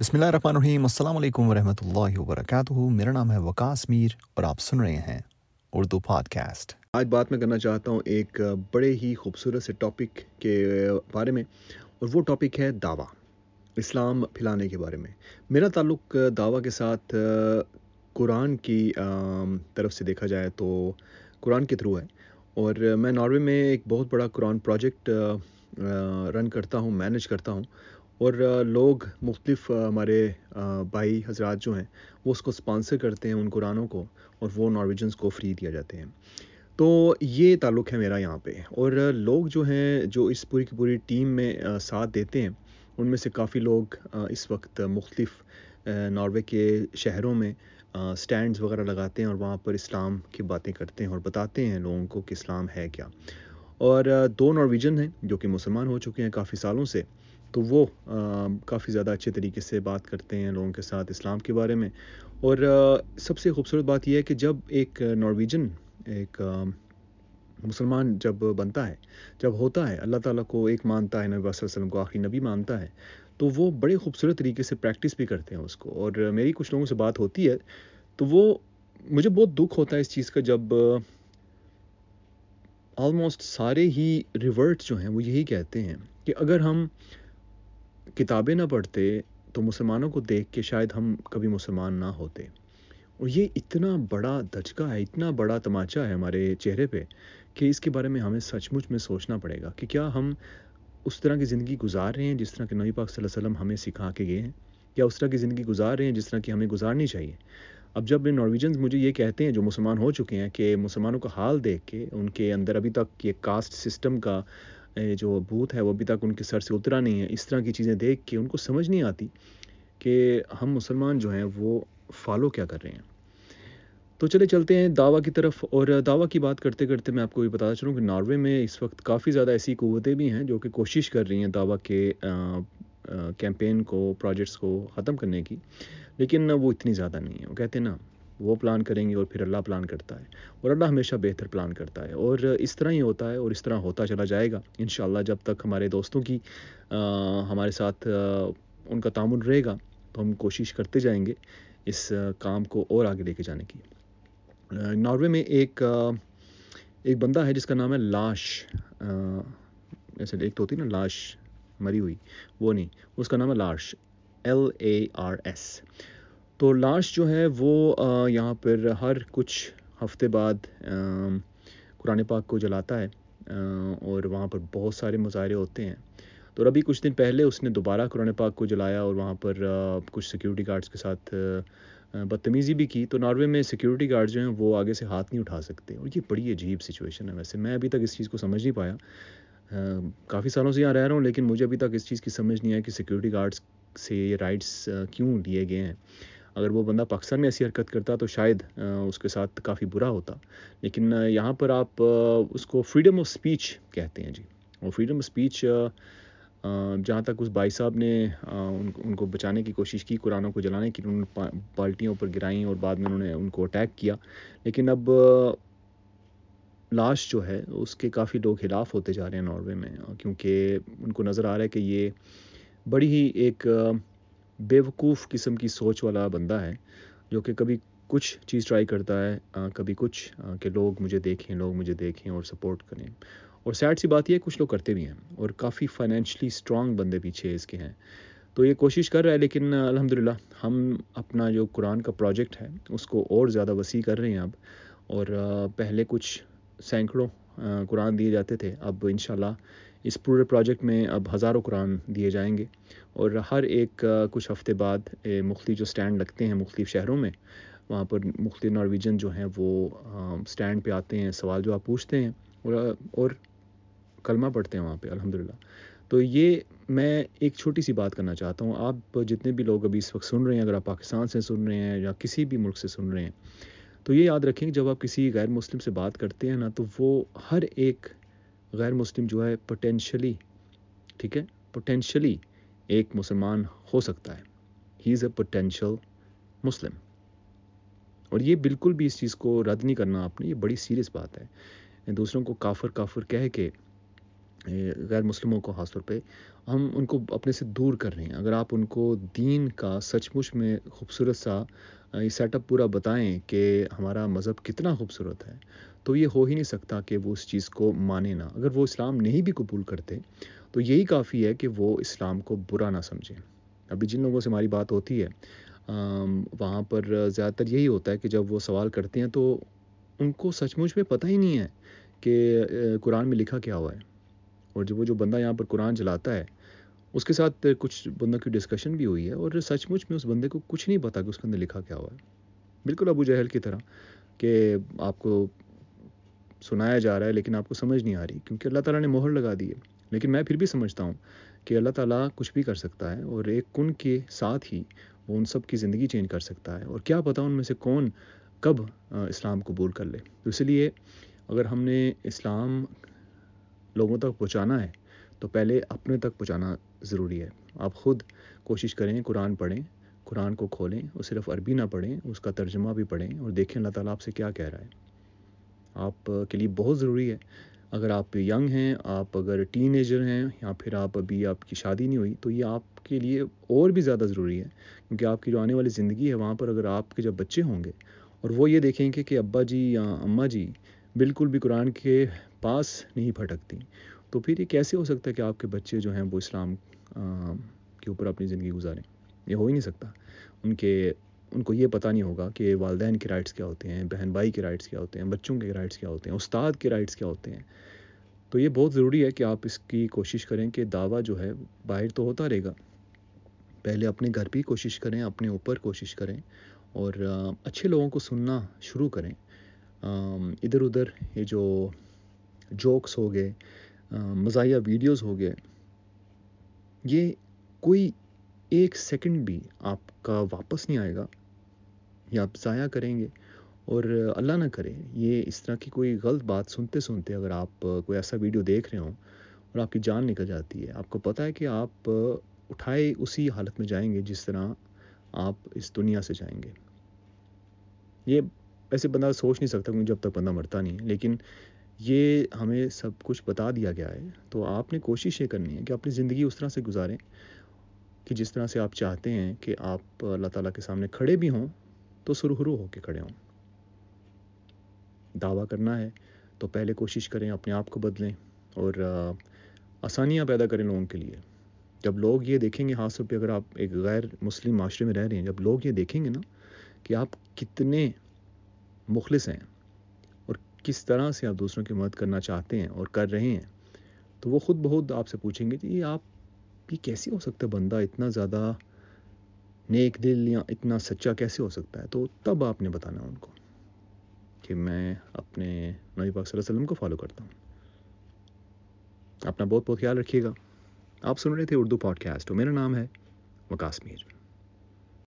بسم اللہ الرحمن الرحیم۔ السلام علیکم ورحمۃ اللہ وبرکاتہ۔ میرا نام ہے وکاس میر اور آپ سن رہے ہیں اردو پاڈ کاسٹ آج بات میں کرنا چاہتا ہوں ایک بڑے ہی خوبصورت سے ٹاپک کے بارے میں، اور وہ ٹاپک ہے دعویٰ، اسلام پھیلانے کے بارے میں۔ میرا تعلق دعویٰ کے ساتھ قرآن کی طرف سے دیکھا جائے تو قرآن کے تھرو ہے۔ اور میں ناروے میں ایک بہت بڑا قرآن پروجیکٹ رن کرتا ہوں مینج کرتا ہوں۔ اور لوگ مختلف ہمارے بھائی حضرات جو ہیں، وہ اس کو اسپانسر کرتے ہیں ان قرآنوں کو اور وہ نارویجنس کو فری دیا جاتے ہیں۔ تو یہ تعلق ہے میرا یہاں پہ۔ اور لوگ جو ہیں، جو اس پوری کی پوری ٹیم میں ساتھ دیتے ہیں، ان میں سے کافی لوگ اس وقت مختلف ناروے کے شہروں میں سٹینڈز وغیرہ لگاتے ہیں اور وہاں پر اسلام کی باتیں کرتے ہیں اور بتاتے ہیں لوگوں کو کہ اسلام ہے کیا۔ اور دو نارویجن ہیں جو کہ مسلمان ہو چکے ہیں کافی سالوں سے۔ تو وہ کافی زیادہ اچھے طریقے سے بات کرتے ہیں لوگوں کے ساتھ اسلام کے بارے میں۔ اور سب سے خوبصورت بات یہ ہے کہ جب ایک نارویجن، ایک مسلمان جب بنتا ہے، جب ہوتا ہے، اللہ تعالیٰ کو ایک مانتا ہے، نبی صلی اللہ علیہ وسلم کو آخری نبی مانتا ہے، تو وہ بڑے خوبصورت طریقے سے پریکٹس بھی کرتے ہیں اس کو۔ اور میری کچھ لوگوں سے بات ہوتی ہے، تو وہ، مجھے بہت دکھ ہوتا ہے اس چیز کا جب، آلموسٹ سارے ہی ریورٹس جو ہیں وہ یہی کہتے ہیں کہ اگر ہم کتابیں نہ پڑھتے تو مسلمانوں کو دیکھ کے شاید ہم کبھی مسلمان نہ ہوتے۔ اور یہ اتنا بڑا دھچکا ہے، اتنا بڑا تماچا ہے ہمارے چہرے پہ کہ اس کے بارے میں ہمیں سچ مچ میں سوچنا پڑے گا کہ کیا ہم اس طرح کی زندگی گزار رہے ہیں جس طرح کہ نبی پاک صلی اللہ علیہ وسلم ہمیں سکھا کے گئے ہیں؟ کیا اس طرح کی زندگی گزار رہے ہیں جس طرح کی ہمیں گزارنی چاہیے؟ اب جب نارویجنز مجھے یہ کہتے ہیں، جو مسلمان ہو چکے ہیں، کہ مسلمانوں کا حال دیکھ کے، ان کے اندر ابھی تک یہ کاسٹ سسٹم کا جو بھوت ہے وہ ابھی تک ان کے سر سے اترا نہیں ہے۔ اس طرح کی چیزیں دیکھ کے ان کو سمجھ نہیں آتی کہ ہم مسلمان جو ہیں وہ فالو کیا کر رہے ہیں۔ تو چلے چلتے ہیں دعویٰ کی طرف اور دعویٰ کی بات کرتے کرتے میں آپ کو یہ بتا چلوں کہ ناروے میں اس وقت کافی زیادہ ایسی قوتیں بھی ہیں جو کہ کوشش کر رہی ہیں دعویٰ کے کیمپین کو، پروجیکٹس کو ختم کرنے کی، لیکن وہ اتنی زیادہ نہیں ہے وہ کہتے ہیں نا وہ پلان کریں گے اور پھر اللہ پلان کرتا ہے اور اللہ ہمیشہ بہتر پلان کرتا ہے اور اس طرح ہی ہوتا ہے اور اس طرح ہوتا چلا جائے گا انشاءاللہ جب تک ہمارے دوستوں کی ہمارے ساتھ ان کا تعامل رہے گا تو ہم کوشش کرتے جائیں گے اس کام کو اور آگے لے کے جانے کی۔ ناروے میں ایک ایک بندہ ہے جس کا نام ہے لاش۔ ایسے ایک تو ہوتی نا، لاش مری ہوئی، وہ نہیں، اس کا نام ہے لاش ایل اے آر ایس تو لاش جو ہے وہ یہاں پر ہر کچھ ہفتے بعد قرآن پاک کو جلاتا ہے اور وہاں پر بہت سارے مظاہرے ہوتے ہیں۔ تو ابھی کچھ دن پہلے اس نے دوبارہ قرآن پاک کو جلایا اور وہاں پر کچھ سیکیورٹی گارڈز کے ساتھ بدتمیزی بھی کی۔ تو ناروے میں سیکیورٹی گارڈ جو ہیں وہ آگے سے ہاتھ نہیں اٹھا سکتے۔ اور یہ بڑی عجیب سچویشن ہے ویسے۔ میں ابھی تک اس چیز کو سمجھ نہیں پایا۔ کافی سالوں سے یہاں رہ رہا ہوں، لیکن مجھے ابھی تک اس چیز کی سمجھ نہیں آئی کہ سیکیورٹی گارڈز سے یہ رائٹس کیوں لیے گئے ہیں۔ اگر وہ بندہ پاکستان میں ایسی حرکت کرتا تو شاید اس کے ساتھ کافی برا ہوتا۔ لیکن یہاں پر آپ اس کو فریڈم آف اسپیچ کہتے ہیں جی۔ اور فریڈم آف اسپیچ جہاں تک اس بھائی صاحب نے ان کو بچانے کی کوشش کی، قرآنوں کو جلانے کی، انہوں نے بالٹیوں پر گرائیں اور بعد میں انہوں نے ان کو اٹیک کیا۔ لیکن اب لاش جو ہے، اس کے کافی لوگ خلاف ہوتے جا رہے ہیں ناروے میں، کیونکہ ان کو نظر آ رہا ہے کہ یہ بڑی ہی ایک بے وقوف قسم کی سوچ والا بندہ ہے، جو کہ کبھی کچھ چیز ٹرائی کرتا ہے کبھی کچھ کہ لوگ مجھے دیکھیں، لوگ مجھے دیکھیں اور سپورٹ کریں۔ اور سیڈ سی بات یہ ہے، کچھ لوگ کرتے بھی ہیں اور کافی فائنینشلی اسٹرانگ بندے پیچھے اس کے ہیں۔ تو یہ کوشش کر رہا ہے، لیکن الحمد للہ ہم اپنا جو قرآن کا پروجیکٹ ہے، اس کو اور زیادہ وسیع کر رہے ہیں اب۔ اور پہلے کچھ سینکڑوں قرآن دیے جاتے تھے۔ اب انشاءاللہ اس پورے پروجیکٹ میں اب ہزاروں قرآن دیے جائیں گے۔ اور ہر ایک کچھ ہفتے بعد مختلف جو سٹینڈ لگتے ہیں مختلف شہروں میں، وہاں پر مختلف نارویجن جو ہیں وہ سٹینڈ پہ آتے ہیں، سوال جو آپ پوچھتے ہیں، اور اور کلمہ پڑھتے ہیں وہاں پہ الحمد للہ تو یہ میں ایک چھوٹی سی بات کرنا چاہتا ہوں۔ آپ جتنے بھی لوگ ابھی اس وقت سن رہے ہیں، اگر آپ پاکستان سے سن رہے ہیں یا کسی بھی ملک سے سن رہے ہیں تو یہ یاد رکھیں کہ جب آپ کسی غیر مسلم سے بات کرتے ہیں نا، تو وہ ہر ایک غیر مسلم جو ہے پوٹینشلی ٹھیک ہے پوٹینشلی ایک مسلمان ہو سکتا ہے۔ ہی از اے پوٹینشیل مسلم اور یہ بالکل بھی اس چیز کو رد نہیں کرنا آپ نے، یہ بڑی سیریس بات ہے۔ دوسروں کو کافر کافر کہہ کے غیر مسلموں کو خاص طور پہ، ہم ان کو اپنے سے دور کر رہے ہیں۔ اگر آپ ان کو دین کا سچ مچ میں خوبصورت سا یہ سیٹ اپ پورا بتائیں کہ ہمارا مذہب کتنا خوبصورت ہے، تو یہ ہو ہی نہیں سکتا کہ وہ اس چیز کو مانے نہ۔ اگر وہ اسلام نہیں بھی قبول کرتے، تو یہی کافی ہے کہ وہ اسلام کو برا نہ سمجھیں۔ ابھی جن لوگوں سے ہماری بات ہوتی ہے وہاں پر زیادہ تر یہی ہوتا ہے کہ جب وہ سوال کرتے ہیں تو ان کو سچ مچ میں پتہ ہی نہیں ہے کہ قرآن میں لکھا کیا ہوا ہے۔ اور جب وہ جو بندہ یہاں پر قرآن چلاتا ہے، اس کے ساتھ کچھ بندوں کی ڈسکشن بھی ہوئی ہے اور سچ مچ میں اس بندے کو کچھ نہیں پتا کہ اس کے اندر لکھا کیا ہوا ہے۔ بالکل ابو جہل کی طرح کہ آپ کو سنایا جا رہا ہے لیکن آپ کو سمجھ نہیں آ رہی، کیونکہ اللہ تعالیٰ نے مہر لگا دی ہے۔ لیکن میں پھر بھی سمجھتا ہوں کہ اللہ تعالیٰ کچھ بھی کر سکتا ہے اور ایک کن کے ساتھ ہی وہ ان سب کی زندگی چینج کر سکتا ہے۔ اور کیا پتہ ان میں سے کون کب اسلام قبول کر لے۔ تو اس لیے اگر ہم نے اسلام لوگوں تک پہنچانا ہے، تو پہلے اپنے تک پہنچانا ضروری ہے۔ آپ خود کوشش کریں قرآن پڑھیں، قرآن کو کھولیں اور صرف عربی نہ پڑھیں، اس کا ترجمہ بھی پڑھیں اور دیکھیں اللہ تعالیٰ آپ سے کیا کہہ رہا ہے۔ آپ کے لیے بہت ضروری ہے۔ اگر آپ ینگ ہیں، آپ اگر ٹین ایجر ہیں یا پھر آپ ابھی آپ کی شادی نہیں ہوئی، تو یہ آپ کے لیے اور بھی زیادہ ضروری ہے۔ کیونکہ آپ کی جو آنے والی زندگی ہے، وہاں پر اگر آپ کے جب بچے ہوں گے اور وہ یہ دیکھیں گے کہ ابا جی یا اماں جی بالکل بھی قرآن کے پاس نہیں پھٹکتی تو پھر یہ کیسے ہو سکتا ہے کہ آپ کے بچے جو ہیں وہ اسلام کے اوپر اپنی زندگی گزاریں؟ یہ ہو ہی نہیں سکتا۔ ان کے، ان کو یہ پتہ نہیں ہوگا کہ والدین کے رائٹس کیا ہوتے ہیں، بہن بھائی کے رائٹس کیا ہوتے ہیں، بچوں کے رائٹس کیا ہوتے ہیں، استاد کے رائٹس کیا ہوتے ہیں۔ تو یہ بہت ضروری ہے کہ آپ اس کی کوشش کریں کہ دعویٰ جو ہے باہر تو ہوتا رہے گا۔ پہلے اپنے گھر بھی کوشش کریں، اپنے اوپر کوشش کریں اور اچھے لوگوں کو سننا شروع کریں۔ ادھر ادھر یہ جو جوکس ہو گئے مزاحیہ ویڈیوز ہو گئے۔ یہ کوئی ایک سیکنڈ بھی آپ کا واپس نہیں آئے گا یا آپ ضائع کریں گے۔ اور اللہ نہ کرے، یہ اس طرح کی کوئی غلط بات سنتے سنتے اگر آپ کوئی ایسا ویڈیو دیکھ رہے ہوں اور آپ کی جان نکل جاتی ہے، آپ کو پتہ ہے کہ آپ اٹھائے اسی حالت میں جائیں گے جس طرح آپ اس دنیا سے جائیں گے۔ یہ ایسے بندہ سوچ نہیں سکتا کیونکہ جب تک بندہ مرتا نہیں ہے، لیکن یہ ہمیں سب کچھ بتا دیا گیا ہے۔ تو آپ نے کوشش یہ کرنی ہے کہ اپنی زندگی اس طرح سے گزاریں کہ جس طرح سے آپ چاہتے ہیں کہ آپ اللہ تعالیٰ کے سامنے کھڑے بھی ہوں تو سرخرو ہو کے کھڑے ہوں۔ دعویٰ کرنا ہے تو پہلے کوشش کریں اپنے آپ کو بدلیں اور آسانیاں پیدا کریں لوگوں کے لیے۔ جب لوگ یہ دیکھیں گے، خاص طور پہ اگر آپ ایک غیر مسلم معاشرے میں رہ رہے ہیں، جب لوگ یہ دیکھیں گے نا کہ آپ کتنے مخلص ہیں کس طرح سے آپ دوسروں کی مدد کرنا چاہتے ہیں اور کر رہے ہیں، تو وہ خود بہت آپ سے پوچھیں گے کہ یہ آپ بھی کیسے ہو سکتا ہے بندہ؟ اتنا زیادہ نیک دل یا اتنا سچا کیسے ہو سکتا ہے؟ تو تب آپ نے بتانا ان کو کہ میں اپنے نبی پاک صلی اللہ علیہ وسلم کو فالو کرتا ہوں۔ اپنا بہت بہت خیال رکھیے گا۔ آپ سن رہے تھے اردو پوڈ کاسٹ میرا نام ہے وکاس میر